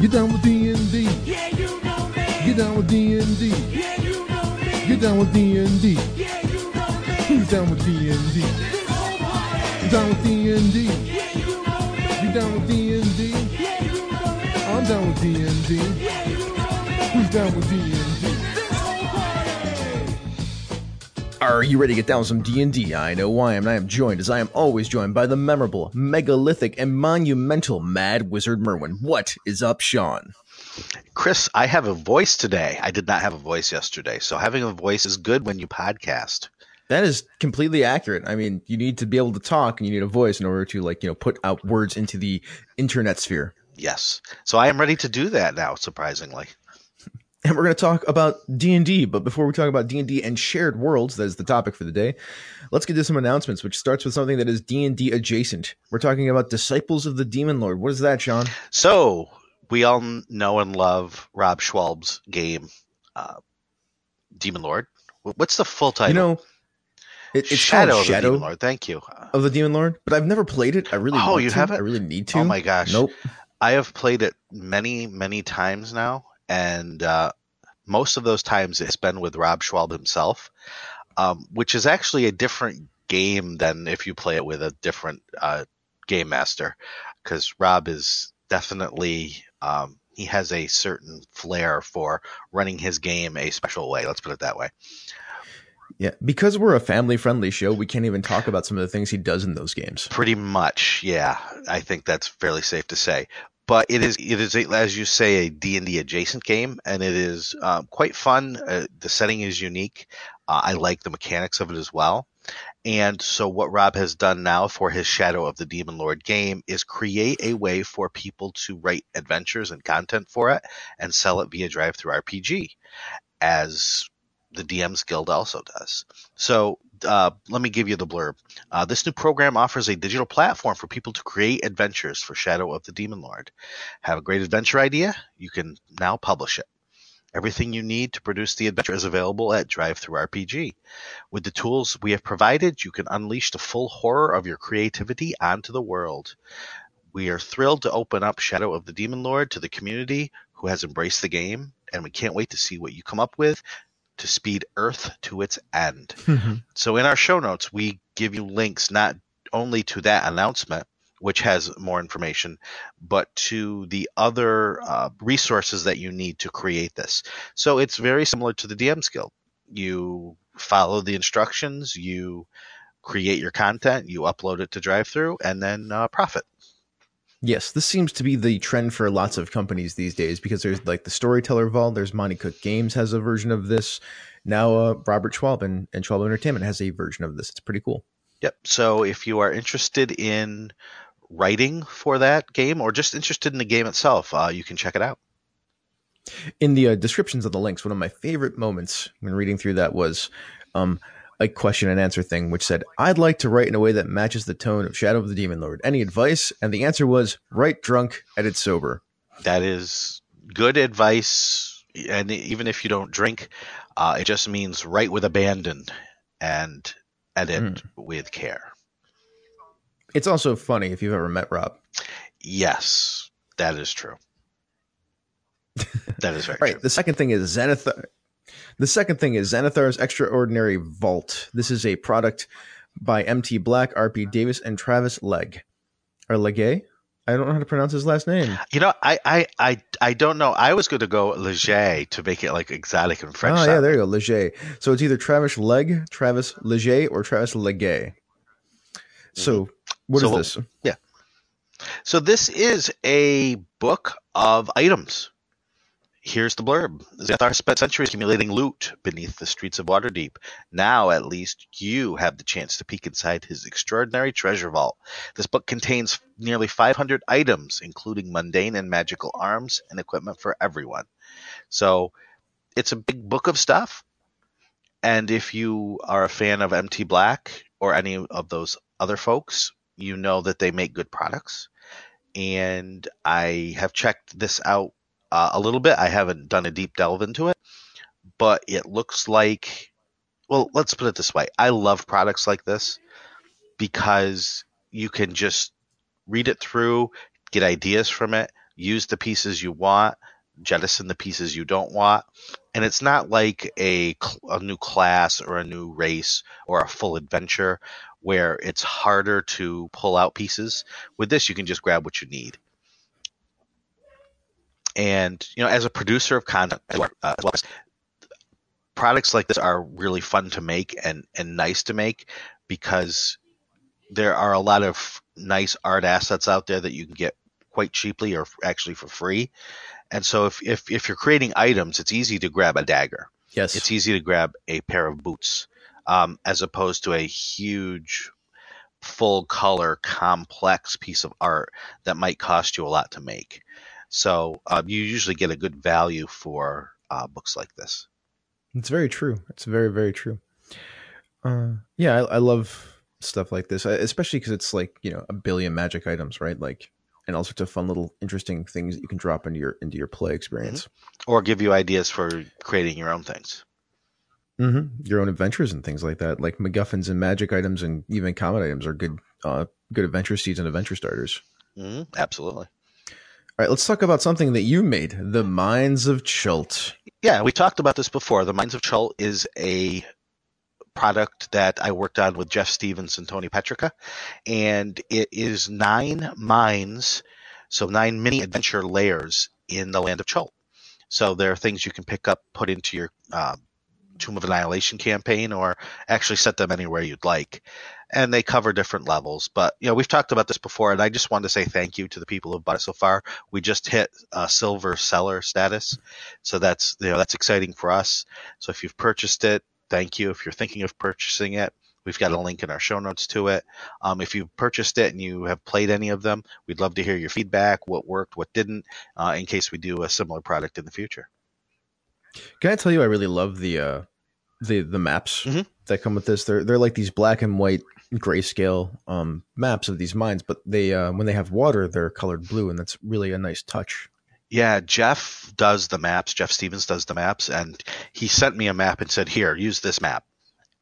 Get down with D&D. Yeah, you know me. Get down with D&D. Yeah, you know me. Get down with D&D. Yeah, you know me. Who's down with D&D? This whole party. You down with D&D? Yeah, you know me. You down with D&D? Yeah, you know me. I'm down with D&D. Yeah, you know me. Who's down with D&D? Are you ready to get down with some D&D? I know why, and I am joined, as I am always joined, by the memorable, megalithic, and monumental Mad Wizard Merwin. What is up, Sean? Chris, I have a voice today. I did not have a voice yesterday, so having a voice is good when you podcast. That is completely accurate. I mean, you need to be able to talk, and you need a voice in order to, like, you know, put out words into the internet sphere. Yes, so I am ready to do that now. Surprisingly, and we're going to talk about d&d but before we talk about d&d and shared worlds that is the topic for the day let's get to some announcements which starts with something that is d&d adjacent we're talking about disciples of the demon lord what is that sean so we all know and love Rob Schwalb's game, uh, Demon Lord. What's the full title? you know it, it's Shadow called of the shadow Demon Lord. Thank you. of the demon lord but i've never played it i really Oh, you to. haven't? i really need to Oh my gosh. nope I have played it many, many times now, and uh, most of those times it's been with Rob Schwalb himself, um, which is actually a different game than if you play it with a different uh, game master, because Rob is definitely um, he has a certain flair for running his game a special way. Let's put it that way. yeah because we're a family friendly show we can't even talk about some of the things he does in those games Pretty much, yeah. I think that's fairly safe to say. But it is, it is, as you say, a D and D adjacent game, and it is um, quite fun. Uh, the setting is unique. Uh, I like the mechanics of it as well. And so, what Rob has done now for his Shadow of the Demon Lord game is create a way for people to write adventures and content for it and sell it via DriveThruRPG, as the DMs Guild also does. So, uh, let me give you the blurb. Uh, this new program offers a digital platform for people to create adventures for Shadow of the Demon Lord. Have a great adventure idea? You can now publish it. Everything you need to produce the adventure is available at DriveThruRPG. With the tools we have provided, you can unleash the full horror of your creativity onto the world. We are thrilled to open up Shadow of the Demon Lord to the community who has embraced the game, and we can't wait to see what you come up with to speed Earth to its end. So in our show notes, we give you links not only to that announcement, which has more information, but to the other uh, resources that you need to create this. So it's very similar to the DMs Guild. You follow the instructions, you create your content, you upload it to DriveThru, and then uh, profit. Yes, this seems to be the trend for lots of companies these days because there's like the Storyteller Vault, there's Monte Cook Games has a version of this. Now uh, Robert Schwalb and, and Schwalb Entertainment has a version of this. It's pretty cool. Yep. So if you are interested in writing for that game or just interested in the game itself, uh, you can check it out. In the uh, descriptions of the links, one of my favorite moments when reading through that was um, a question and answer thing, which said, I'd like to write in a way that matches the tone of Shadow of the Demon Lord. Any advice? And the answer was, write drunk, edit sober. That is good advice. And even if you don't drink, uh, it just means write with abandon and edit with care. It's also funny if you've ever met Rob. Yes, that is true. That is very right. true. The second thing is Xanathar. The second thing is Xanathar's Extraordinary Vault. This is a product by MT Black, RP Davis, and Travis Legge. Or Legay? I don't know how to pronounce his last name. You know, I, I, I, I don't know. I was going to go Leger to make it like exotic and French. oh, ah, yeah, there you go. Leger. So it's either Travis Legge, Travis Leger, or Travis Legay. So mm-hmm. what is So- this? Yeah. So this is a book of items. Here's the blurb. Xanathar spent centuries accumulating loot beneath the streets of Waterdeep. Now, at least, you have the chance to peek inside his extraordinary treasure vault. This book contains nearly 500 items, including mundane and magical arms and equipment for everyone. So, it's a big book of stuff. And if you are a fan of MT Black or any of those other folks, you know that they make good products. And I have checked this out uh, a little bit. I haven't done a deep delve into it, but it looks like, well, let's put it this way. I love products like this because you can just read it through, get ideas from it, use the pieces you want, jettison the pieces you don't want. And it's not like a, a new class or a new race or a full adventure where it's harder to pull out pieces. With this, you can just grab what you need. And, you know, as a producer of content, as well, uh, as well as products like this are really fun to make and, and nice to make because there are a lot of nice art assets out there that you can get quite cheaply or actually for free. And so if, if, if you're creating items, it's easy to grab a dagger. Yes. It's easy to grab a pair of boots, um, as opposed to a huge, full color, complex piece of art that might cost you a lot to make. So um, you usually get a good value for uh, books like this. It's very true. It's very, very true. Uh, yeah, I, I love stuff like this, especially because it's like you know a billion magic items, right? Like, and all sorts of fun little interesting things that you can drop into your into your play experience. Or give you ideas for creating your own things. Mm-hmm. Your own adventures and things like that, like MacGuffins and magic items and even common items are good, uh, good adventure seeds and adventure starters. hmm Absolutely. All right, let's talk about something that you made, the Mines of Chult. Yeah, we talked about this before. The Mines of Chult is a product that I worked on with Jeff Stevens and Tony Petrica, and it is nine mines, so nine mini adventure layers in the land of Chult. So there are things you can pick up, put into your uh, Tomb of Annihilation campaign, or actually set them anywhere you'd like. And they cover different levels. But you know, we've talked about this before, and I just wanted to say thank you to the people who've bought it so far. We just hit uh, silver seller status, so that's you know that's exciting for us. So if you've purchased it, thank you. If you're thinking of purchasing it, we've got a link in our show notes to it. Um, if you've purchased it and you have played any of them, we'd love to hear your feedback, what worked, what didn't, uh, in case we do a similar product in the future. Can I tell you, I really love the uh, the the maps Mhm. that come with this. They're they're like these black and white grayscale um, maps of these mines, but they uh, when they have water, they're colored blue, and that's really a nice touch. Yeah, Jeff does the maps. Jeff Stevens does the maps, and he sent me a map and said, "Here, use this map."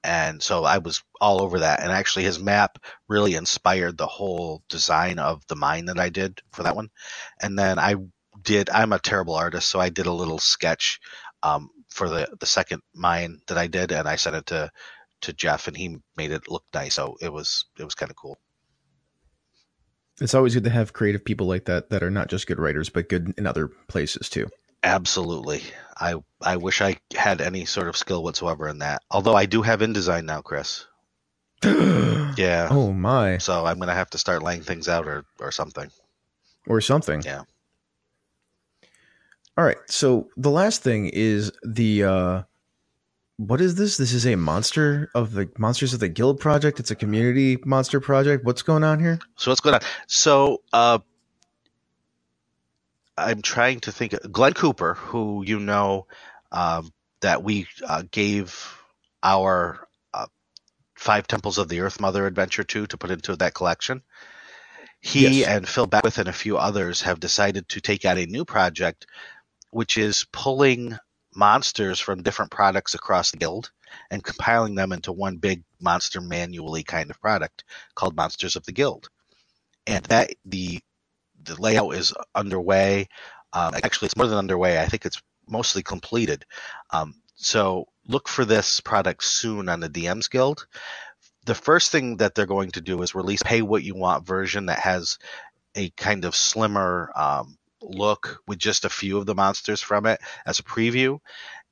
And so I was all over that. And actually, his map really inspired the whole design of the mine that I did for that one. And then I did. I'm a terrible artist, so I did a little sketch um, for the the second mine that I did, and I sent it to to Jeff, and he made it look nice. So it was it was kind of cool. It's always good to have creative people like that that are not just good writers, but good in other places too. Absolutely. I I wish I had any sort of skill whatsoever in that. Although I do have InDesign now, Chris. Yeah. Oh my, So I'm gonna have to start laying things out or or something. or something. Yeah. All right. So the last thing is the uh what is this? This is a monster of the Monsters of the Guild project. It's a community monster project. What's going on here? So what's going on? So uh, I'm trying to think. Glenn Cooper, who you know, um, that we uh, gave our uh, Five Temples of the Earth Mother adventure to to put into that collection. He Yes. and Phil Beckwith and a few others have decided to take out a new project, which is pulling monsters from different products across the guild and compiling them into one big monster manually kind of product called Monsters of the Guild. And that the the layout is underway. Um, actually, it's more than underway. I think it's mostly completed. Um, so look for this product soon on the DMs Guild. The first thing that they're going to do is release pay what you want version that has a kind of slimmer um, look with just a few of the monsters from it as a preview.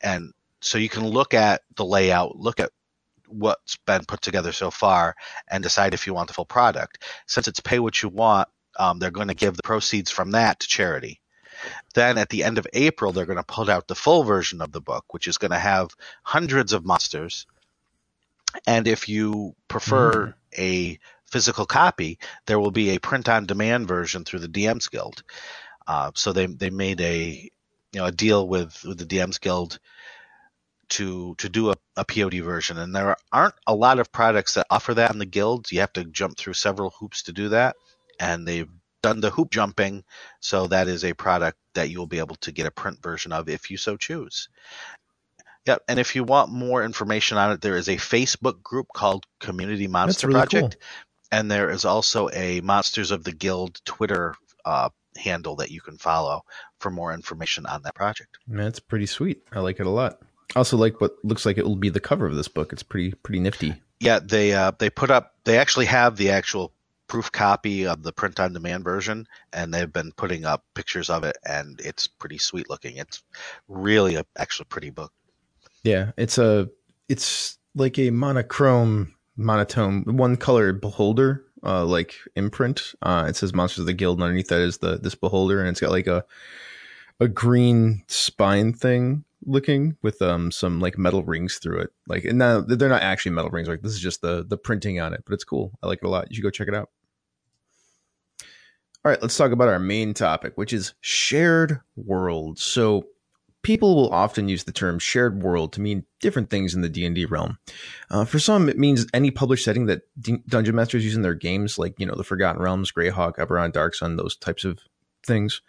And so you can look at the layout, look at what's been put together so far, and decide if you want the full product. Since it's pay what you want, um, they're going to give the proceeds from that to charity. Then at the end of April, they're going to put out the full version of the book, which is going to have hundreds of monsters. And if you prefer a physical copy, there will be a print on demand version through the DMs Guild. Uh, so they they made a you know a deal with with the DMs Guild to to do a, a POD version, and there aren't a lot of products that offer that in the guild. You have to jump through several hoops to do that, and they've done the hoop jumping, so that is a product that you will be able to get a print version of if you so choose. Yep, and if you want more information on it, there is a Facebook group called Community Monster really Project, and there is also a Monsters of the Guild Twitter uh, handle that you can follow for more information on that project. That's pretty sweet. I like it a lot. I also like what looks like it will be the cover of this book. It's pretty pretty nifty. Yeah, they uh, they put up they actually have the actual proof copy of the print on demand version and they've been putting up pictures of it and it's pretty sweet looking. It's really a actually pretty book. Yeah, it's a it's like a monochrome monotone one color beholder uh like imprint. Uh it says Monsters of the Guild and underneath that is the this beholder and it's got like a a green spine thing looking with um some like metal rings through it. Like and now they're not actually metal rings, like this is just the the printing on it, but it's cool. I like it a lot. You should go check it out. All right, let's talk about our main topic, which is shared worlds. So people will often use the term shared world to mean different things in the d&d realm. Uh, for some it means any published setting that D- dungeon masters use in their games like you know the forgotten realms greyhawk eberron dark sun those types of things.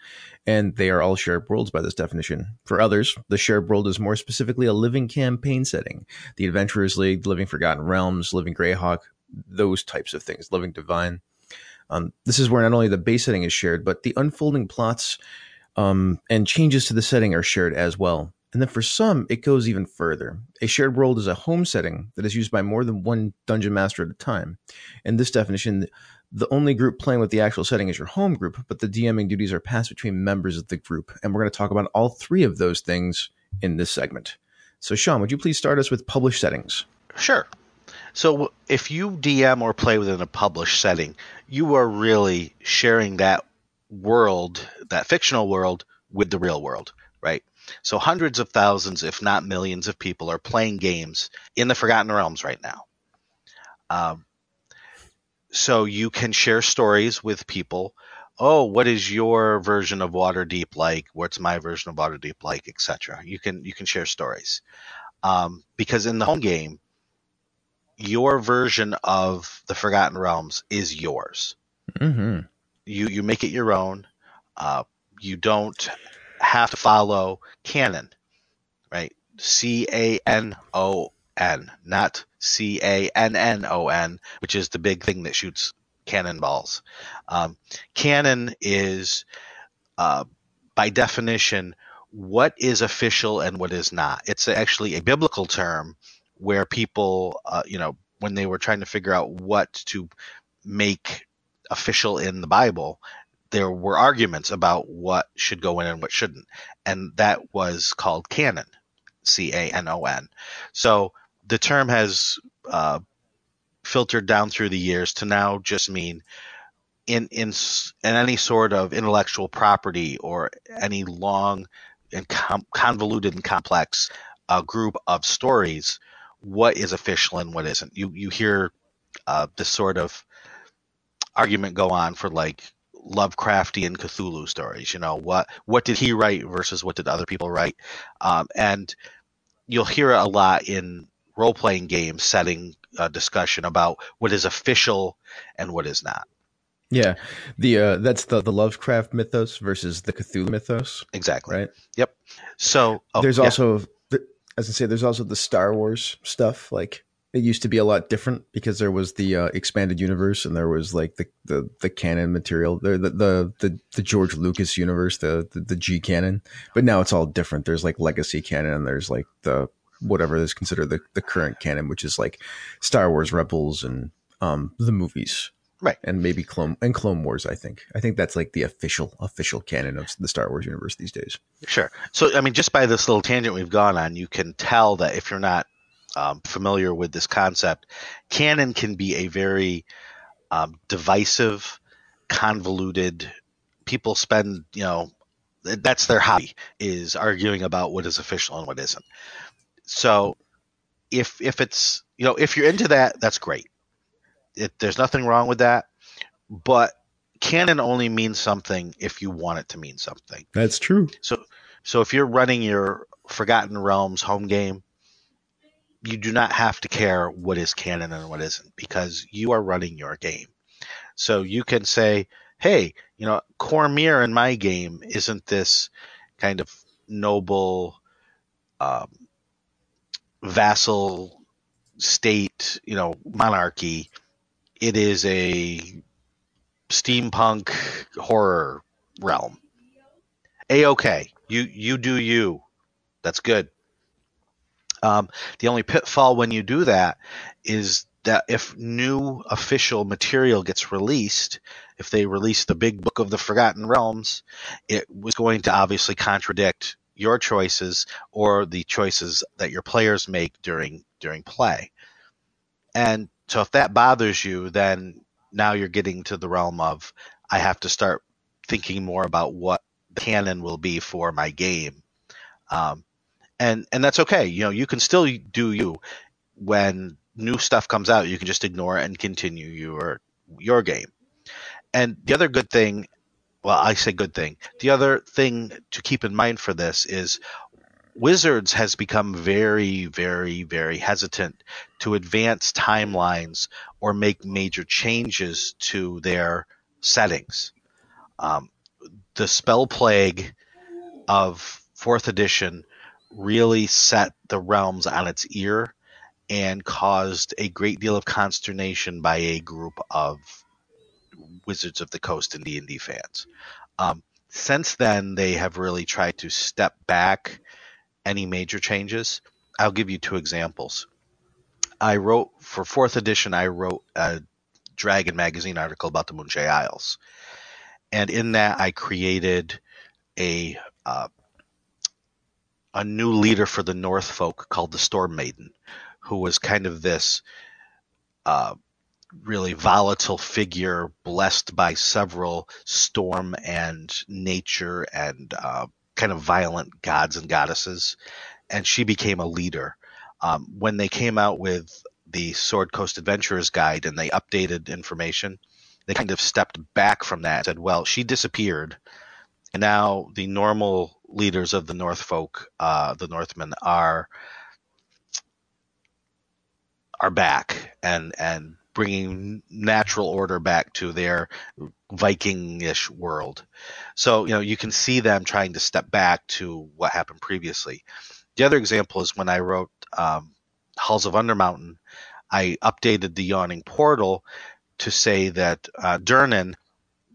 And they are all shared worlds by this definition. For others the shared world is more specifically a living campaign setting. The adventurers league living forgotten realms living greyhawk those types of things living divine. Um, this is where not only the base setting is shared but the unfolding plots um, and changes to the setting are shared as well. And then for some, it goes even further. A shared world is a home setting that is used by more than one dungeon master at a time. In this definition, the only group playing with the actual setting is your home group, but the DMing duties are passed between members of the group. And we're going to talk about all three of those things in this segment. So, Sean, would you please start us with published settings? Sure. So if you DM or play within a published setting, you are really sharing that world, that fictional world, with the real world, right? So hundreds of thousands, if not millions, of people are playing games in the Forgotten Realms right now. Um, so you can share stories with people. Oh, what is your version of Waterdeep like? What's my version of Waterdeep like, etc. You can you can share stories um, because in the home game, your version of the Forgotten Realms is yours Mm-hmm. You you make it your own. Uh, you don't have to follow canon, right? C A N O N, not C A N N O N, which is the big thing that shoots cannonballs. Um, canon is, uh, by definition, what is official and what is not. It's actually a biblical term where people, uh, you know, when they were trying to figure out what to make official in the Bible, there were arguments about what should go in and what shouldn't. And that was called canon, C A N O N. So the term has uh, filtered down through the years to now just mean in, in, in any sort of intellectual property or any long and com- convoluted and complex uh, group of stories, what is official and what isn't. You, you hear uh, this sort of argument go on for like Lovecraftian Cthulhu stories. You know what what did he write versus what did other people write, um, and you'll hear it a lot in role playing games setting a discussion about what is official and what is not. Yeah, the uh, that's the the Lovecraft mythos versus the Cthulhu mythos, Exactly. right? Yep. So oh, there's yeah. also, as I say, there's also the Star Wars stuff. Like it used to be a lot different because there was the uh, expanded universe and there was like the the, the canon material, the, the the the George Lucas universe, the, the the G canon. But now it's all different. There's like legacy canon and there's like the whatever is considered the the current canon, which is like Star Wars Rebels and um the movies. Right. And maybe Clone and Clone Wars, I think. I think that's like the official official canon of the Star Wars universe these days. Sure. So, I mean, just by this little tangent we've gone on, you can tell that if you're not um, familiar with this concept, canon can be a very um, divisive, convoluted. People spend, you know, that's their hobby is arguing about what is official and what isn't. So, if if it's you know if you're into that, that's great. It, there's nothing wrong with that, but canon only means something if you want it to mean something. That's true. So, so if you're running your Forgotten Realms home game, you do not have to care what is canon and what isn't because you are running your game. So you can say, hey, you know, Cormyr in my game isn't this kind of noble um, vassal state, you know, monarchy. It is a steampunk horror realm. A okay. You you do you. That's good. Um, the only pitfall when you do that is that if new official material gets released, if they release the big book of the Forgotten Realms, it was going to obviously contradict your choices or the choices that your players make during during play. And so if that bothers you, then now you're getting to the realm of I have to start thinking more about what the canon will be for my game. Um, and and that's okay. You know, you can still do you when new stuff comes out. You can just ignore it and continue your your game. And the other good thing, well, I say good thing. The other thing to keep in mind for this is Wizards has become very, very, very hesitant to advance timelines or make major changes to their settings. Um, the spell plague of fourth edition really set the realms on its ear and caused a great deal of consternation by a group of Wizards of the Coast and D&D fans. Um, since then, they have really tried to step back any major changes. I'll give you two examples. I wrote for fourth edition. I wrote a Dragon magazine article about the Moonshae Isles, and in that I created a uh, a new leader for the North folk called the Storm Maiden, who was kind of this uh, really volatile figure blessed by several storm and nature and uh, kind of violent gods and goddesses. And she became a leader. Um, when they came out with the Sword Coast Adventurers Guide and they updated information, they kind of stepped back from that and said, well, she disappeared. And now the normal leaders of the North folk, uh, the Northmen, are are back and and bringing natural order back to their Viking-ish world. So you know you can see them trying to step back to what happened previously. The other example is when I wrote um, Halls of Undermountain, I updated the Yawning Portal to say that uh, Durnan,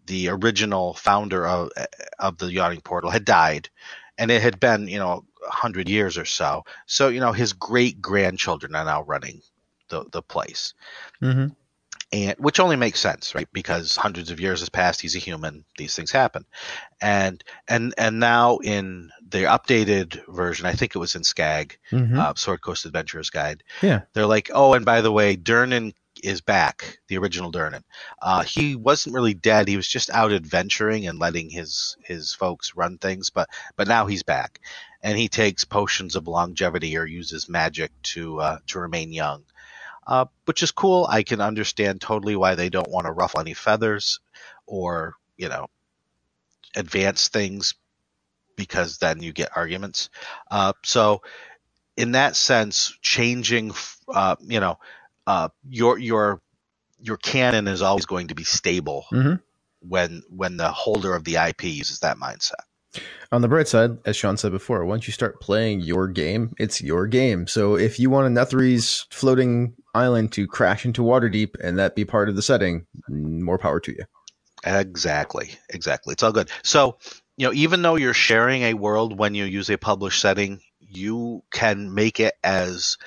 the original founder of of the Yawning Portal, had died, and it had been you know hundred years or so. So you know his great grandchildren are now running the the place, Mm-hmm. and which only makes sense, right? Because hundreds of years has passed. He's a human. These things happen, and and and now in the updated version, I think it was in SCAG, Mm-hmm. uh, Sword Coast Adventurers Guide. Yeah. they're like, oh, and by the way, Durnan is back, the original Durnan. Uh, he wasn't really dead. He was just out adventuring and letting his his folks run things, but but now he's back, and he takes potions of longevity or uses magic to uh, to remain young, uh, which is cool. I can understand totally why they don't want to ruffle any feathers, or you know, advance things because then you get arguments. Uh, so, in that sense, changing, uh, you know, uh, your your your canon is always going to be stable Mhm. when when the holder of the IP uses that mindset. On the bright side, as Sean said before, once you start playing your game, it's your game. So if you want a Netherese floating island to crash into Waterdeep and that be part of the setting, more power to you. Exactly, exactly. It's all good. So, you know, even though you're sharing a world when you use a published setting, you can make it as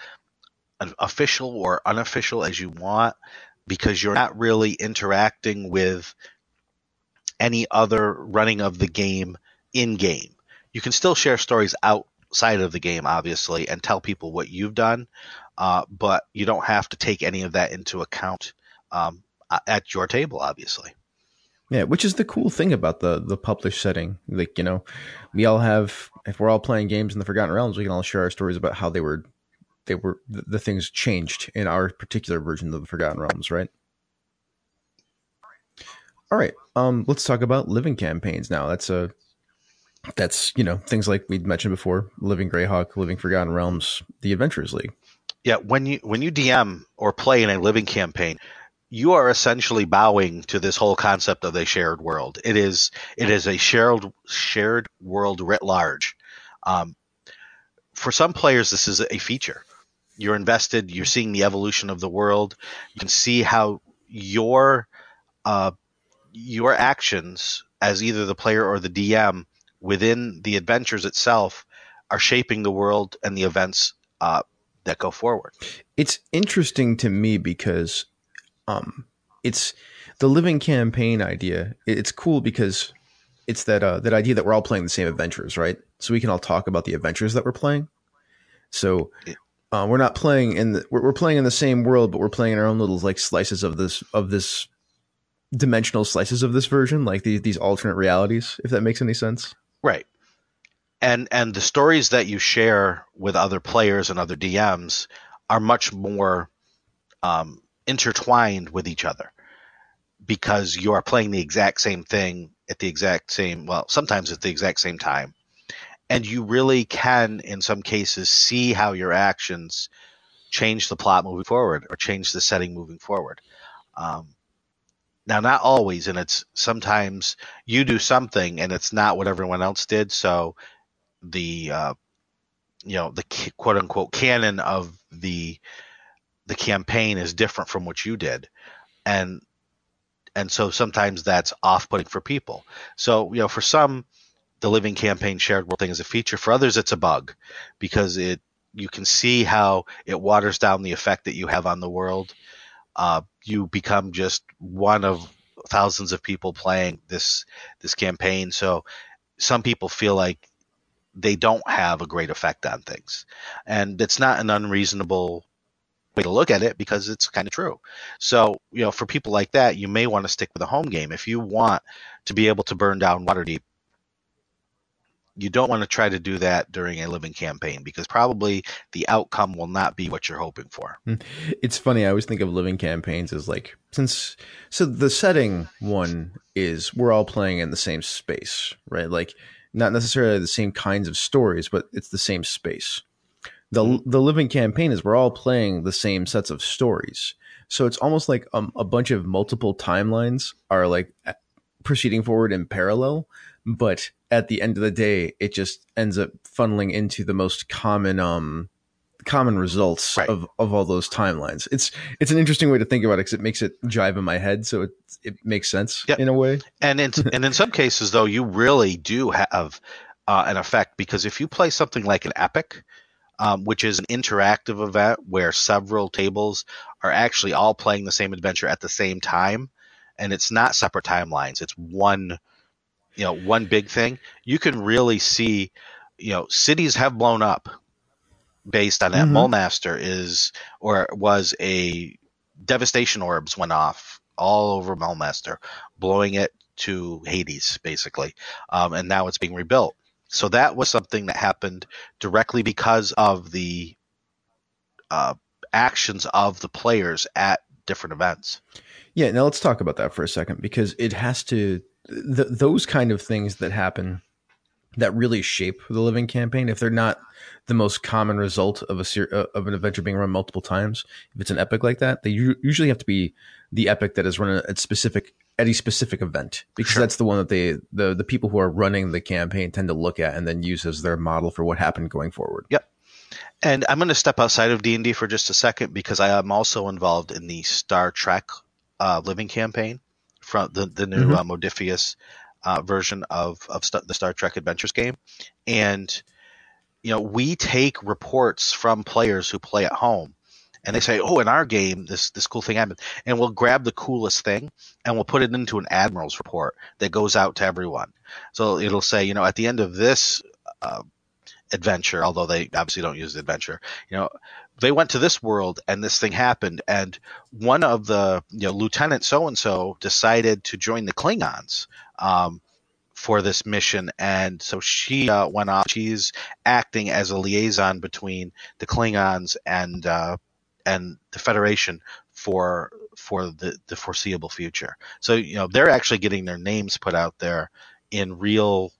official or unofficial as you want because you're not really interacting with any other running of the game in game. You can still share stories outside of the game, obviously, and tell people what you've done, uh, but you don't have to take any of that into account um, at your table, obviously. Yeah, which is the cool thing about the the published setting. Like, you know, we all have if we're all playing games in the Forgotten Realms, we can all share our stories about how they were they were the, the things changed in our particular version of the Forgotten Realms, right? All right. Um let's talk about living campaigns now. That's a that's, you know, things like we'd mentioned before, Living Greyhawk, Living Forgotten Realms, the Adventurers League. Yeah, when you when you DM or play in a living campaign, you are essentially bowing to this whole concept of a shared world. It is it is a shared shared world writ large. Um, for some players, this is a feature. You're invested. You're seeing the evolution of the world. You can see how your uh, your actions as either the player or the DM within the adventures itself are shaping the world and the events uh, that go forward. It's interesting to me because um it's the living campaign idea. It's cool because it's that uh, that idea that we're all playing the same adventures, right? So we can all talk about the adventures that we're playing. So uh, we're not playing in the we're, we're playing in the same world, but we're playing in our own little like slices of this of this dimensional slices of this version, like these these alternate realities. If that makes any sense. Right. And and the stories that you share with other players and other DMs are much more um, intertwined with each other because you are playing the exact same thing at the exact same well sometimes at the exact same time and you really can in some cases see how your actions change the plot moving forward or change the setting moving forward. Um, now not always and it's sometimes you do something and it's not what everyone else did so the uh, you know the quote unquote canon of the the campaign is different from what you did. And and so sometimes that's off-putting for people. So you know for some the living campaign shared world thing is a feature. For others it's a bug because it you can see how it waters down the effect that you have on the world. Uh, you become just one of thousands of people playing this this campaign. So some people feel like they don't have a great effect on things. And it's not an unreasonable way to look at it because it's kind of true. So you know for people like that you may want to stick with a home game. If you want to be able to burn down waterdeep you don't want to try to do that during a living campaign because probably the outcome will not be what you're hoping for It's funny. I always think of living campaigns as like since so the setting one is we're all playing in the same space, right? Like not necessarily the same kinds of stories, but it's the same space. The the living campaign is we're all playing the same sets of stories. So it's almost like um, a bunch of multiple timelines are like proceeding forward in parallel, but at the end of the day, it just ends up funneling into the most common um common results Right. of, of all those timelines. It's it's an interesting way to think about it because it makes it jive in my head, so it it makes sense Yep. in a way. And in and in some cases, though, you really do have uh, an effect because if you play something like an epic, um, which is an interactive event where several tables are actually all playing the same adventure at the same time, and it's not separate timelines; it's one, you know, one big thing. You can really see, you know, cities have blown up based on that. Mhm. Mulmaster is or was a devastation orbs went off all over Mulmaster blowing it to Hades, basically. Um, and now it's being rebuilt. So that was something that happened directly because of the uh, actions of the players at different events. Yeah, now let's talk about that for a second because it has to th- those kind of things that happen that really shape the living campaign if they're not the most common result of a ser- uh, of an adventure being run multiple times if it's an epic like that they u- usually have to be the epic that is run at specific at a specific event because Sure. that's the one that they the the people who are running the campaign tend to look at and then use as their model for what happened going forward Yep. And I'm going to step outside of D&D for just a second because I am also involved in the Star Trek uh, living campaign from the, the new Mhm. uh, Modiphius uh, version of, of st- the Star Trek Adventures game. And, you know, we take reports from players who play at home and they say, oh, in our game, this, this cool thing happened. And we'll grab the coolest thing and we'll put it into an admiral's report that goes out to everyone. So it'll say, you know, at the end of this uh, adventure, although they obviously don't use the adventure, you know, they went to this world and this thing happened. And one of the, you know, Lieutenant so and so decided to join the Klingons. Um, for this mission, and so she uh, went off. She's acting as a liaison between the Klingons and uh, and the Federation for for the, the foreseeable future. So you know they're actually getting their names put out there in real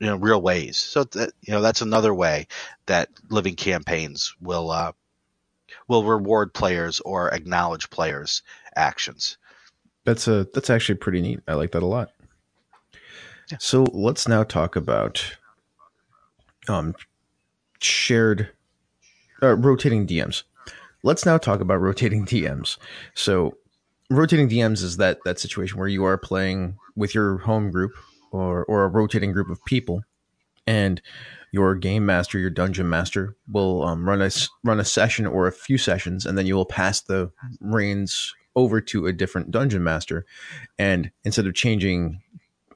you know real ways. So that, you know that's another way that living campaigns will uh, will reward players or acknowledge players' actions. That's a that's actually pretty neat. I like that a lot. Yeah. So let's now talk about um shared uh, rotating DMs. Let's now talk about rotating DMs. So rotating DMs is that that situation where you are playing with your home group or or a rotating group of people, and your game master, your dungeon master, will um, run a run a session or a few sessions, and then you will pass the reins over to a different dungeon master, and instead of changing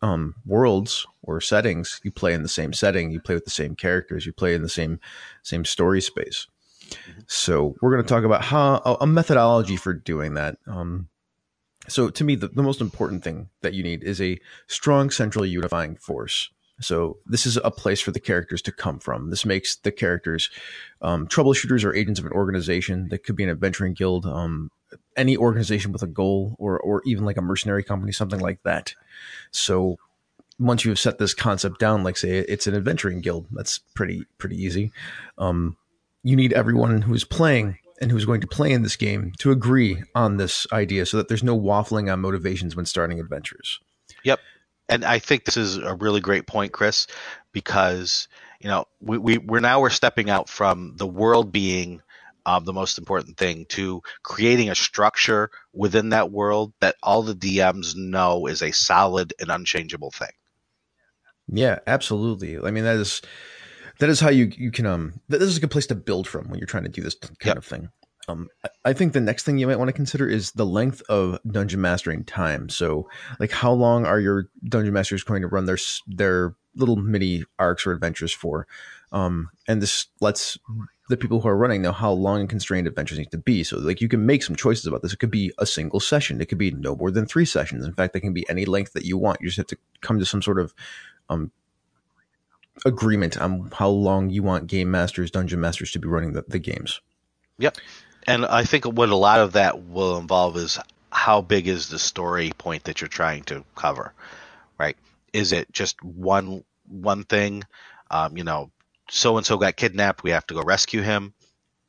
um, worlds or settings, you play in the same setting, you play with the same characters, you play in the same same story space. So we're going to talk about how a, a methodology for doing that. Um, so to me, the, the most important thing that you need is a strong central unifying force. So this is a place for the characters to come from. This makes the characters um, troubleshooters or agents of an organization. That could be an adventuring guild, um, any organization with a goal, or or even like a mercenary company, something like that. So once you have set this concept down, like say it's an adventuring guild, that's pretty pretty easy. Um, you need everyone who's playing and who's going to play in this game to agree on this idea, so that there's no waffling on motivations when starting adventures. Yep. And I think this is a really great point, Chris, because you know we, we we're now we're stepping out from the world being um, the most important thing to creating a structure within that world that all the DMs know is a solid and unchangeable thing. Yeah, absolutely. I mean, that is that is how you you can um this is a good place to build from when you're trying to do this kind Yep. of thing. Um, I- I think the next thing you might want to consider is the length of dungeon mastering time. So, like, how long are your dungeon masters going to run their their little mini arcs or adventures for? Um, and this lets the people who are running know how long and constrained adventures need to be. So, like, you can make some choices about this. It could be a single session. It could be no more than three sessions. In fact, it can be any length that you want. You just have to come to some sort of um, agreement on how long you want game masters, dungeon masters to be running the, the games. Yep. And I think what a lot of that will involve is how big is the story point that you're trying to cover, right? Is it just one one thing? Um, you know, so and so got kidnapped. We have to go rescue him,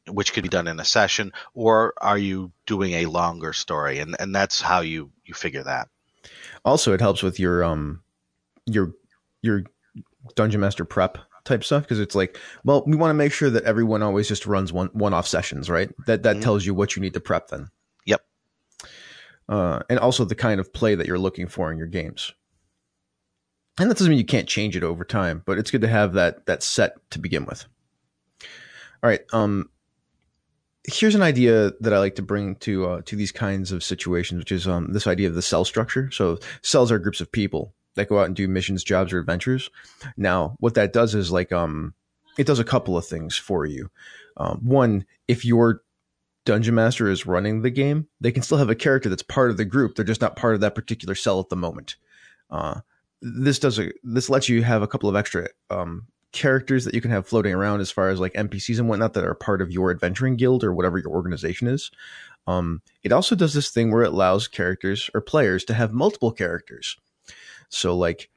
which could be done in a session, or are you doing a longer story? And and that's how you you figure that. Also, it helps with your um your your dungeon master prep type stuff because it's like, well, we want to make sure that everyone always just runs one one off sessions, right? That that Mhm. tells you what you need to prep then. Yep. Uh, and also the kind of play that you're looking for in your games. And that doesn't mean you can't change it over time, but it's good to have that that set to begin with. All right. Um, here's an idea that I like to bring to uh, to these kinds of situations, which is um, this idea of the cell structure. So cells are groups of people that go out and do missions, jobs, or adventures. Now, what that does is like um, it does a couple of things for you. Um, one, if your dungeon master is running the game, they can still have a character that's part of the group. They're just not part of that particular cell at the moment. Uh, this does a this lets you have a couple of extra um, characters that you can have floating around as far as like NPCs and whatnot that are part of your adventuring guild or whatever your organization is. Um, it also does this thing where it allows characters or players to have multiple characters. So like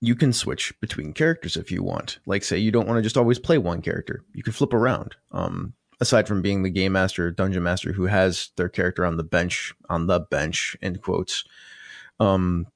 you can switch between characters if you want. Like say you don't want to just always play one character. You can flip around. Um, aside from being the game master dungeon master who has their character on the bench on the bench end quotes. Um,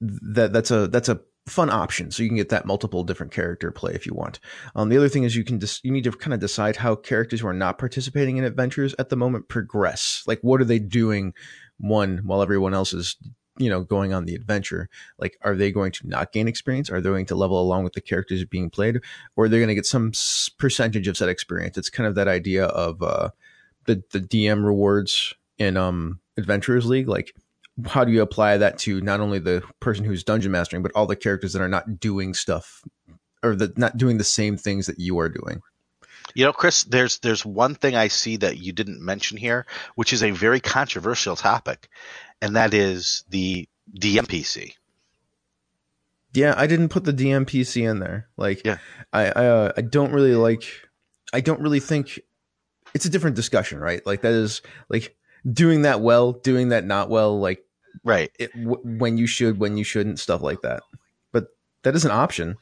that that's a that's a fun option so you can get that multiple different character play if you want um, the other thing is you can just you need to kind of decide how characters who are not participating in adventures at the moment progress like what are they doing one while everyone else is you know going on the adventure. Like are they going to not gain experience? Are they going to level along with the characters being played? Or are they going to get some percentage of set experience? It's kind of that idea of uh the the dm rewards in um adventurers league. Like how do you apply that to not only the person who's dungeon mastering but all the characters that are not doing stuff or that not doing the same things that you are doing You know, Chris, there's there's one thing I see that you didn't mention here, which is a very controversial topic, and that is the DMPC. yeah i didn't put the dmpc in there like Yeah. i I, uh, I don't really like i don't really think it's a different discussion right like that is like doing that well doing that not well like Right. it, w- when you should when you shouldn't stuff like that but that is an option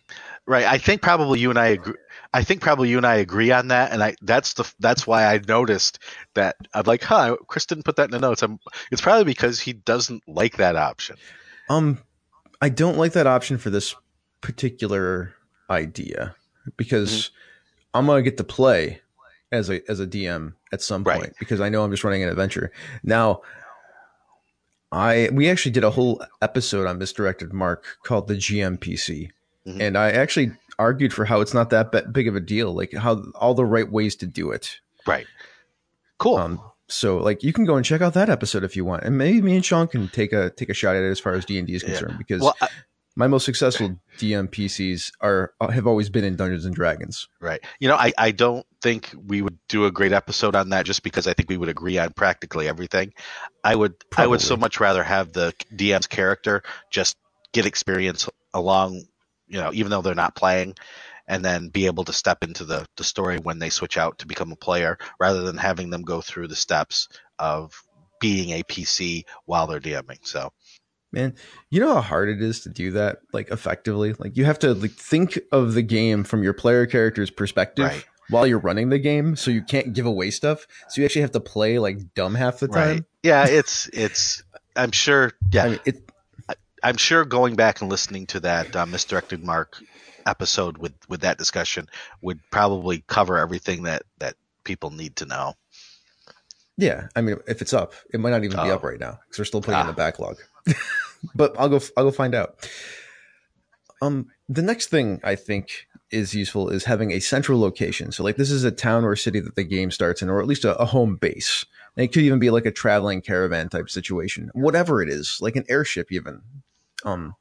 Right. I think probably you and I agree. I think probably you and I agree on that, and I that's the that's why I noticed that I'm like, huh, Chris didn't put that in the notes. I'm, it's probably because he doesn't like that option. Um, I don't like that option for this particular idea because I'm gonna get to play as a as a DM at some Right. point because I know I'm just running an adventure. Now, I we actually did a whole episode on misdirected mark called the GMPC, Mhm. and I actually argued for how it's not that big of a deal, like how all the right ways to do it. Right. Cool. Um, so like you can go and check out that episode if you want, and maybe me and Shawn can take a take a shot at it as far as D and D is Yeah. concerned because well, I, my most successful DM PCs are have always been in Dungeons and Dragons. right. You know, I, I don't think we would do a great episode on that just because I think we would agree on practically everything. I would I would so much rather have the DM's character just get experience along, you know, even though they're not playing and then be able to step into the, the story when they switch out to become a player rather than having them go through the steps of being a PC while they're DMing. So Man, you know how hard it is to do that like effectively. Like you have to like think of the game from your player character's perspective Right. while you're running the game, so you can't give away stuff. So you actually have to play like dumb half the time. Right. Yeah, it's it's. I'm sure. Yeah, I mean, it I'm sure going back and listening to that uh, misdirected mark episode with with that discussion would probably cover everything that that people need to know. yeah. I mean, if it's up, it might not even be Oh. up right now because we're still putting it in Ah. the backlog. but I'll go. I'll go find out. Um, the next thing I think is useful is having a central location. So, like, this is a town or city that the game starts in, or at least a, a home base. And it could even be like a traveling caravan type situation, whatever it is, like an airship, even. Um,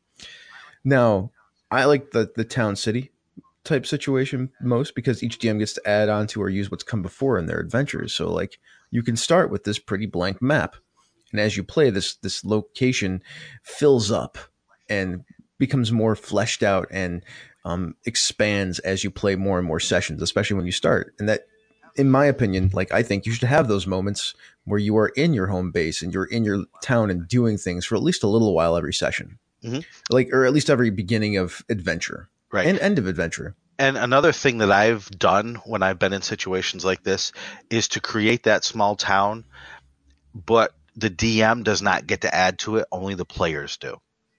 now I like the the town city type situation most because each DM gets to add on to or use what's come before in their adventures. So, like, you can start with this pretty blank map, and as you play, this this location fills up and becomes more fleshed out and um, expands as you play more and more sessions, especially when you start. And that, in my opinion, like I think you should have those moments where you are in your home base and you're in your town and doing things for at least a little while every session, Mhm. like or at least every beginning of adventure Right. and end of adventure. And another thing that I've done when I've been in situations like this is to create that small town, but the DM does not get to add to it. Only the players do.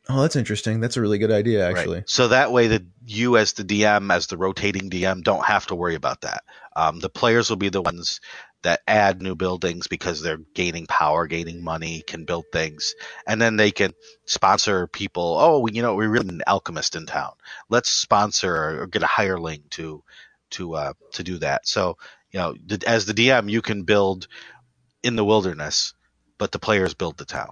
Oh, that's interesting. That's a really good idea, Right. actually. So that way, that you as the DM, as the rotating DM, don't have to worry about that. Um, the players will be the ones that add new buildings because they're gaining power, gaining money, can build things, and then they can sponsor people. Oh, you know, we really need an alchemist in town. Let's sponsor or get a hireling to to uh, to do that. So you know, as the DM, you can build in the wilderness, but the players build the town.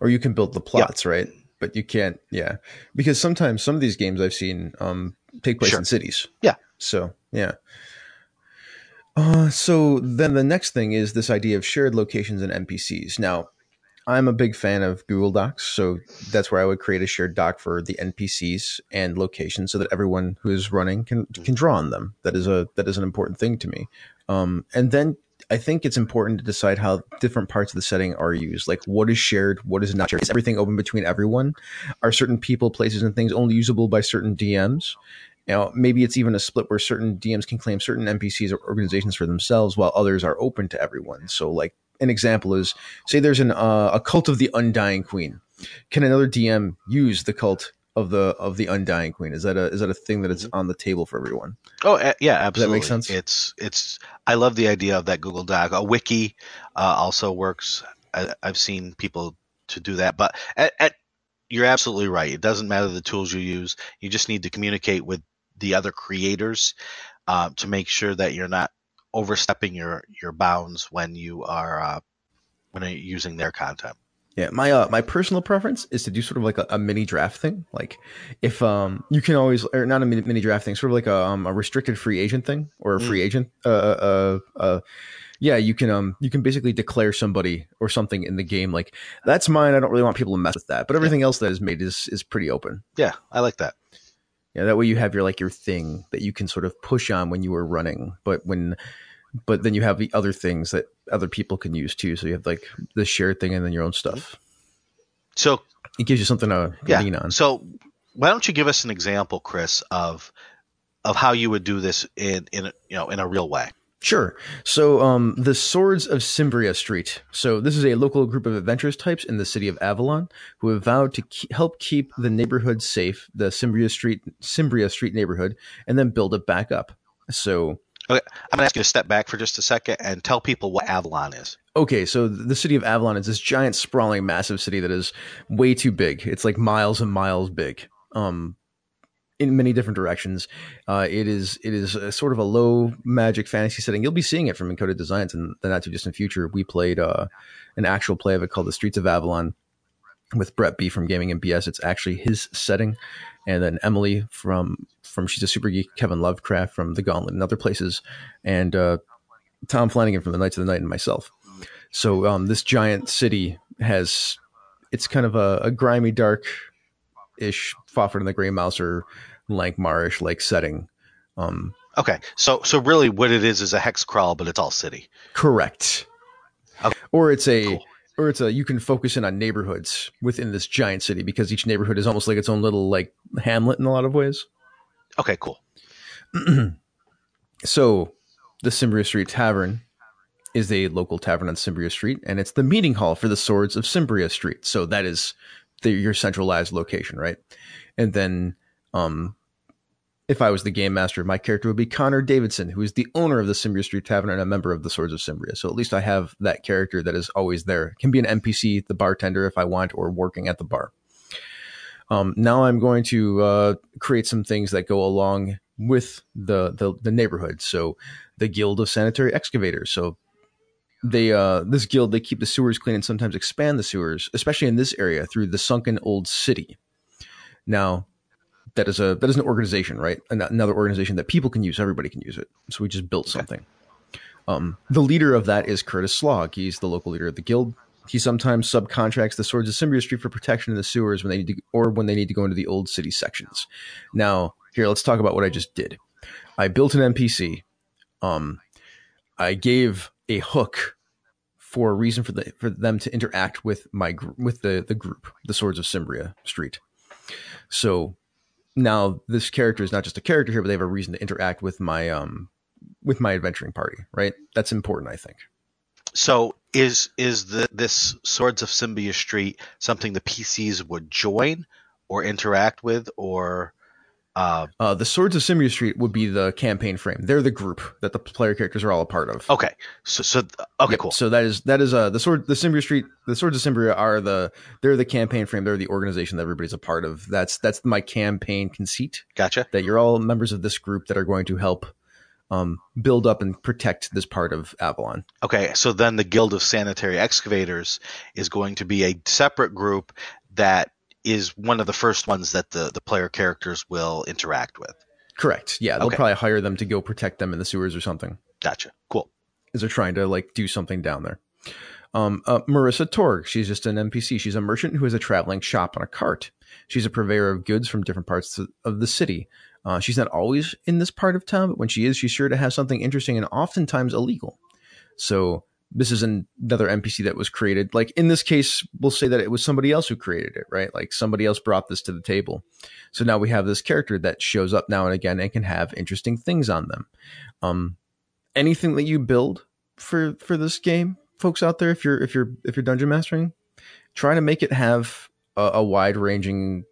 or you can build the plots, right? But you can't, yeah, because sometimes some of these games I've seen um, take place Sure. in cities. Yeah. So yeah. Uh, so then the next thing is this idea of shared locations and NPCs. Now, I'm a big fan of Google Docs, so that's where I would create a shared doc for the NPCs and locations, so that everyone who is running can can draw on them. That is a that is an important thing to me. Um, and then I think it's important to decide how different parts of the setting are used. Like what is shared, what is not shared. Is everything open between everyone? Are certain people, places, and things only usable by certain DMs? You know, maybe it's even a split where certain DMs can claim certain NPCs or organizations for themselves, while others are open to everyone. So, like an example is, say there's an uh, a cult of the Undying Queen. Can another DM use the cult of the of the Undying Queen? Is that a is that a thing that is on the table for everyone? Oh uh, yeah, that absolutely. make sense? It's it's. I love the idea of that Google Doc. A wiki uh, also works. I, I've seen people to do that, but at, at, you're absolutely right. It doesn't matter the tools you use. You just need to communicate with the other creators uh, to make sure that you're not overstepping your your bounds when you are uh, when you're using their content. Yeah, my uh, my personal preference is to do sort of like a, a mini draft thing. Like if um you can always or not a mini, mini draft thing, sort of like a um a restricted free agent thing or a free agent. Uh, uh uh yeah, you can um you can basically declare somebody or something in the game like that's mine. I don't really want people to mess with that. But everything else that is made is is pretty open. Yeah, I like that. Yeah, that way you have your like your thing that you can sort of push on when you are running, but when but then you have the other things that other people can use too. So you have like the shared thing and then your own stuff. So It gives you something to yeah. lean on. So why don't you give us an example, Chris, of of how you would do this in in you know in a real way? Sure. So, um, the Swords of Cimbria Street. So, this is a local group of adventurous types in the city of Avalon who have vowed to help keep the neighborhood safe, the Cimbria Street, Cimbria Street neighborhood, and then build it back up. So, Okay, I'm gonna ask you to step back for just a second and tell people what Avalon is. Okay, so the city of Avalon is this giant, sprawling, massive city that is way too big. It's like miles and miles big, um, in many different directions. Uh, it is it is sort of a low magic fantasy setting. You'll be seeing it from Encoded Designs in the not too distant future. We played uh, an actual play of it called The Streets of Avalon with Brett B from Gaming and BS. It's actually his setting, and then Emily from from She's a Super Geek, Kevin Lovecraft from The Gauntlet and other places, and uh, Tom Flanagan from The Knights of the Night, and myself. So um, this giant city has it's kind of a, a grimy, dark ish Fafhrd and the Grey Mouser or Lankmarish like setting. Um, Okay, so so really, what it is is a hex crawl, but it's all city. correct. Okay. Or it's a Cool. or it's a you can focus in on neighborhoods within this giant city because each neighborhood is almost like its own little like hamlet in a lot of ways. Okay, cool. So, the Cimbria Street Tavern is a local tavern on Cimbria Street, and it's the meeting hall for the Swords of Cimbria Street. So that is the, your centralized location, right? And then, um, if I was the game master, my character would be Connor Davidson, who is the owner of the Cimbria Street Tavern and a member of the Swords of Cimbria. So at least I have that character that is always there. Can be an NPC, the bartender, if I want, or working at the bar. Um, now I'm going to uh, create some things that go along with the, the the neighborhood. So the Guild of Sanitary Excavators. So they uh, this guild they keep the sewers clean and sometimes expand the sewers, especially in this area through the sunken old city. Now that is a that is an organization, right? An- Another organization that people can use. Everybody can use it. So we just built something. Um, the leader of that is Curtis Slog. He's the local leader of the guild. He sometimes subcontracts the Swords of Street for protection in the sewers when they need to, or when they need to go into the old city sections. Now, here, let's talk about what I just did. I built an NPC. Um, I gave a hook for a reason for the for them to interact with my with the the group, the Swords of Cimbria Street. So now this character is not just a character here, but they have a reason to interact with my um with my adventuring party. Right? That's important, I think. So is is the this Swords of Cimbria Street something the PCs would join or interact with, or uh, Uh, the Swords of Cimbria Street would be the campaign frame. They're the group that the player characters are all a part of. okay, so so okay, Yep. cool. So that is that is uh the sword the Cimbria Street the Swords of Cimbria are the they're the campaign frame. They're the organization that everybody's a part of. That's that's my campaign conceit Gotcha. that you're all members of this group that are going to help um build up and protect this part of Avalon. Okay, so then the Guild of Sanitary Excavators is going to be a separate group that is one of the first ones that the the player characters will interact with. Correct. Yeah, they'll Okay. probably hire them to go protect them in the sewers or something. Gotcha. Cool. Is they're trying to like do something down there. Um, uh, Marissa Torg, she's just an NPC. She's a merchant who has a traveling shop on a cart. She's a purveyor of goods from different parts of- of the city. Uh, she's not always in this part of town, but when she is, she's sure to have something interesting and oftentimes illegal. So this is an- another NPC that was created. Like in this case, we'll say that it was somebody else who created it, right? Like somebody else brought this to the table. So now we have this character that shows up now and again and can have interesting things on them. Um, anything that you build for for this game, folks out there, if you're if you're if you're dungeon mastering, try to make it have a, a wide ranging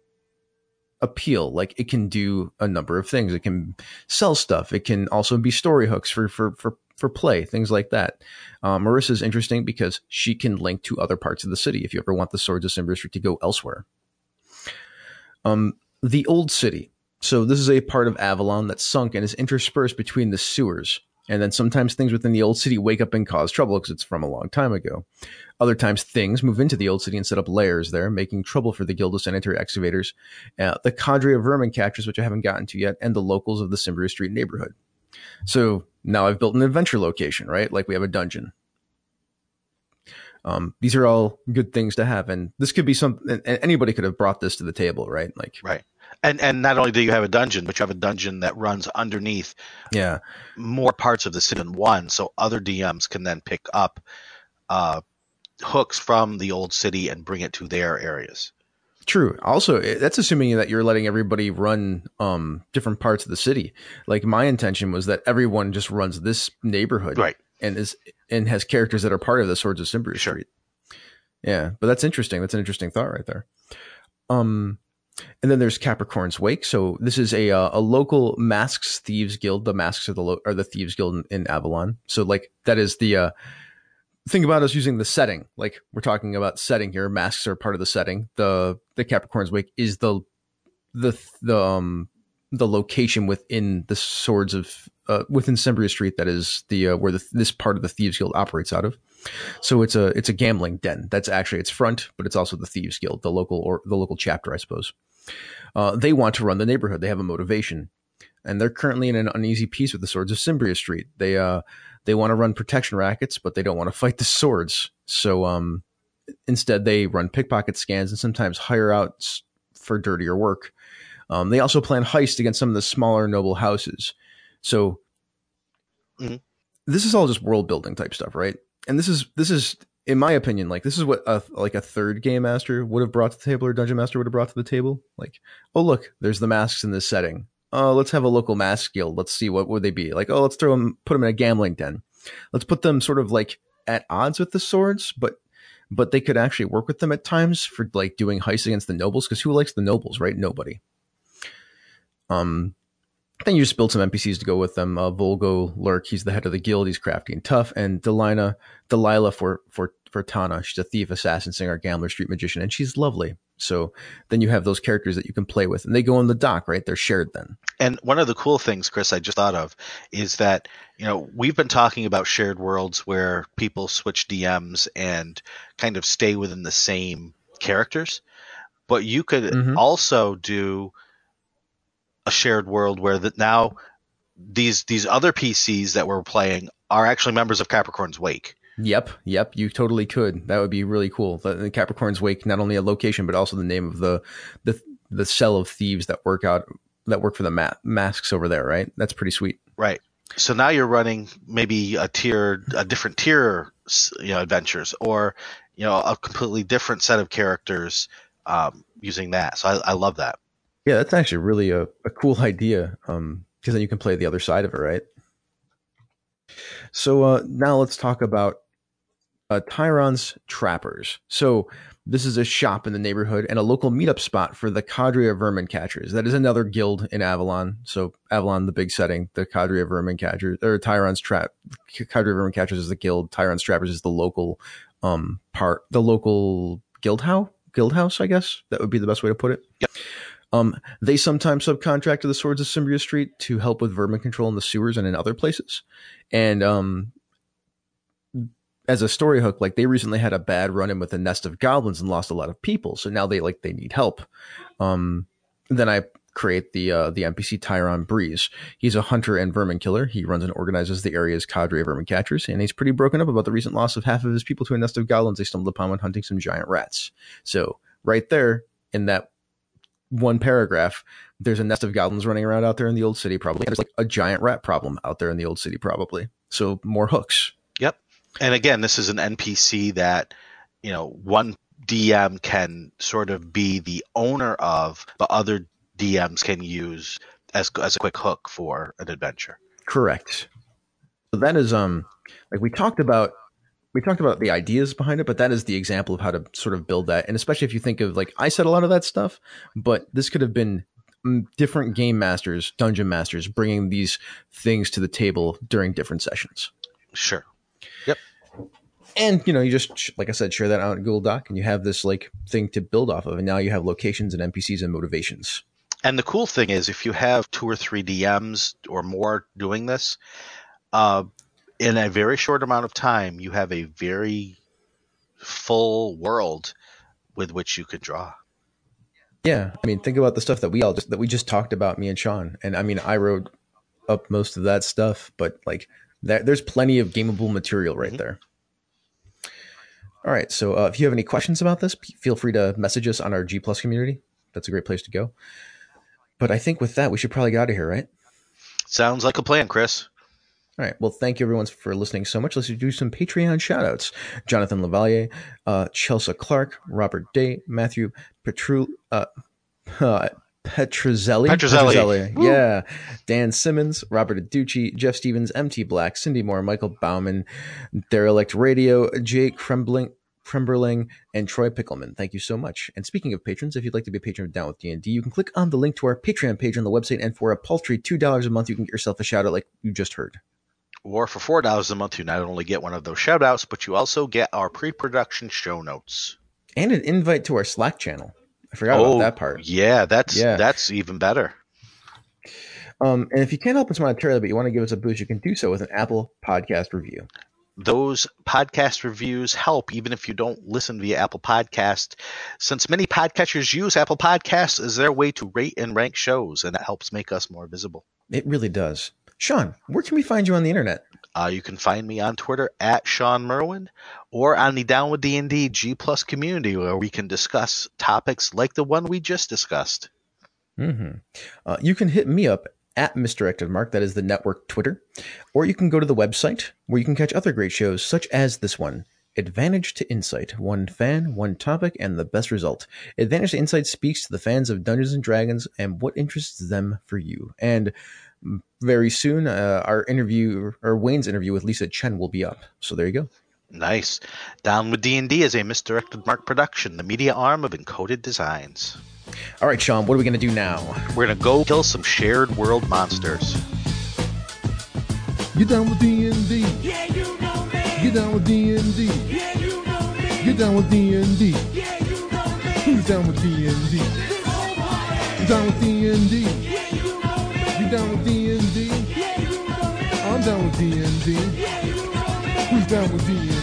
appeal. Like it can do a number of things. It can sell stuff. It can also be story hooks for for for for play, things like that. Marissa is interesting because she can link to other parts of the city if you ever want the Swords of Cimbria Street to go elsewhere. Um, the Old City. So this is a part of Avalon that's sunk and is interspersed between the sewers. And then sometimes things within the old city wake up and cause trouble because it's from a long time ago. Other times things move into the old city and set up layers there, making trouble for the Guild of Sanitary Excavators, uh, the cadre of vermin catchers, which I haven't gotten to yet, and the locals of the Cimbria Street neighborhood. So now I've built an adventure location, right? Like we have a dungeon. Um, these are all good things to have, and this could be something. And anybody could have brought this to the table, right? Like, Right. And and not only do you have a dungeon, but you have a dungeon that runs underneath yeah, more parts of the city than one, so other DMs can then pick up uh, hooks from the old city and bring it to their areas. True. Also, eh, that's assuming that you're letting everybody run um, different parts of the city. Like my intention was that everyone just runs this neighborhood, Right. And is and has characters that are part of the Swords of Cimbria Sure. Street. Yeah, but that's interesting. That's an interesting thought right there. Um, and then there's Capricorn's Wake. So this is a uh, a local masks thieves guild. The masks are the lo- are the thieves guild in, in Avalon. So like that is the uh, think about us using the setting. Like we're talking about setting here. Masks are part of the setting. The the Capricorn's Wake is the the the um the location within the swords of uh, within Cimbria Street that is the uh, where the, this part of the thieves guild operates out of. So it's a it's a gambling den. That's actually its front, but it's also the thieves guild, the local or the local chapter, I suppose. Uh, they want to run the neighborhood. They have a motivation, and they're currently in an uneasy peace with the swords of Cimbria Street. They uh they want to run protection rackets, but they don't want to fight the swords. So um instead they run pickpocket scans and sometimes hire out for dirtier work. Um, they also plan heists against some of the smaller noble houses. So Mhm. this is all just world building type stuff, right? And this is this is in my opinion, like this is what a, like a third game master would have brought to the table, or dungeon master would have brought to the table. Like, oh look, there's the masks in this setting. Oh, let's have a local mass guild. Let's see what would they be like. Oh, let's throw them, put them in a gambling den. Let's put them sort of like at odds with the swords, but but they could actually work with them at times for like doing heists against the nobles. Because who likes the nobles, right? Nobody. Um, then you just build some NPCs to go with them. Uh, Volgo Lurk, he's the head of the guild. He's crafty and tough. And Delina, Delilah for for for Tana, she's a thief, assassin, singer, gambler, street magician, and she's lovely. So then you have those characters that you can play with, and they go on the dock, right? They're shared then. And one of the cool things, Chris, I just thought of is that, you know, we've been talking about shared worlds where people switch DMs and kind of stay within the same characters. But you could Mhm. also do a shared world where that now these these other PCs that we're playing are actually members of Capricorn's Wake. Yep, yep, you totally could. That would be really cool. The, the Capricorn's Wake, not only a location, but also the name of the the the cell of thieves that work out that work for the ma- masks over there, right? That's pretty sweet. Right. So now you're running maybe a tier, a different tier, you know, adventures, or you know, a completely different set of characters um, using that. So I, I love that. Yeah, that's actually really a, a cool idea. Um, because then you can play the other side of it, right? So uh, now let's talk about uh, Tyron's Trappers. So this is a shop in the neighborhood and a local meetup spot for the Cadre of Vermin Catchers. That is another guild in Avalon. So Avalon, the big setting, the Cadre of Vermin Catchers, or Tyron's Trap. Cadre of Vermin Catchers is the guild. Tyron's Trappers is the local um part, the local guild house. Guild house, I guess that would be the best way to put it. Yep. Um, they sometimes subcontract to the Swords of Cimbria Street to help with vermin control in the sewers and in other places. And um, as a story hook, like they recently had a bad run in with a nest of goblins and lost a lot of people. So now they like they need help. Um, then I create the uh, the NPC Tyron Breeze. He's a hunter and vermin killer. He runs and organizes the area's cadre of vermin catchers, and he's pretty broken up about the recent loss of half of his people to a nest of goblins they stumbled upon when hunting some giant rats. So right there in that one paragraph, there's a nest of goblins running around out there in the old city, probably. There's like a giant rat problem out there in the old city, probably. So more hooks. Yep. And again, this is an NPC that you know one DM can sort of be the owner of, but other DMs can use as as a quick hook for an adventure. Correct. So that is um like we talked about we talked about the ideas behind it, but that is the example of how to sort of build that. And especially if you think of like I said a lot of that stuff, but this could have been mm, different game masters, dungeon masters bringing these things to the table during different sessions. Sure. Yep. And you know, you just like I said, share that out in Google Doc, and you have this like thing to build off of. And now you have locations and NPCs and motivations. And the cool thing is, if you have two or three DMs or more doing this, uh, in a very short amount of time, you have a very full world with which you could draw. Yeah, I mean, think about the stuff that we all just that we just talked about, me and Shawn. And I mean, I wrote up most of that stuff, but like that, there's plenty of gameable material right Mhm. there. All right, so uh, if you have any questions about this, feel free to message us on our G Plus community. That's a great place to go. But I think with that, we should probably get out of here, right? Sounds like a plan, Chris. All right. Well, thank you everyone for listening so much. Let's do some Patreon shoutouts. Jonathan Lavalier, uh, Chelsea Clark, Robert Day, Matthew Petru, uh, uh, Petrozelli. Petrozelli. Woo. Yeah. Dan Simmons, Robert Aducci, Jeff Stevens, MT Black, Cindy Moore, Michael Bauman, Derelict Radio, Jake Krembling, Kremberling, and Troy Pickelman. Thank you so much. And speaking of patrons, if you'd like to be a patron of Down with D&D, you can click on the link to our Patreon page on the website, and for a paltry $2 a month, you can get yourself a shout out like you just heard. Or for four dollars a month, you not only get one of those shout outs, but you also get our pre-production show notes. And an invite to our Slack channel. I forgot about that part. Oh, Yeah, that's Yeah. that's even better. Um, and if you can't help us monetarily, but you want to give us a boost, you can do so with an Apple podcast review. Those podcast reviews help even if you don't listen via Apple Podcast, since many podcatchers use Apple Podcasts as their way to rate and rank shows, and that helps make us more visible. It really does. Shawn, where can we find you on the internet? Uh, you can find me on Twitter at Shawn Merwin or on the Down with D&D G Plus community where we can discuss topics like the one we just discussed. hmm Uh, you can hit me up at Misdirected Mark, that is the network Twitter, or you can go to the website where you can catch other great shows such as this one. Advantage to Insight. One fan, one topic, and the best result. Advantage to Insight speaks to the fans of Dungeons and Dragons and what interests them for you. And very soon, uh, our interview, or Wayne's interview with Lisa Chen will be up. So there you go. Nice. Down with D&D is a Misdirected Mark production, the media arm of Encoded Designs. All right, Shawn, what are we going to do now? We're going to go kill some shared world monsters. Get down with D&D. Yeah, you know me. Get down with D&D. Yeah, you know me. Get down with D&D. Yeah, you know me. Who's down with D&D? This whole party. Down with D&D. Yeah, down with you know me. I'm down with D&D. Who's down with D&D?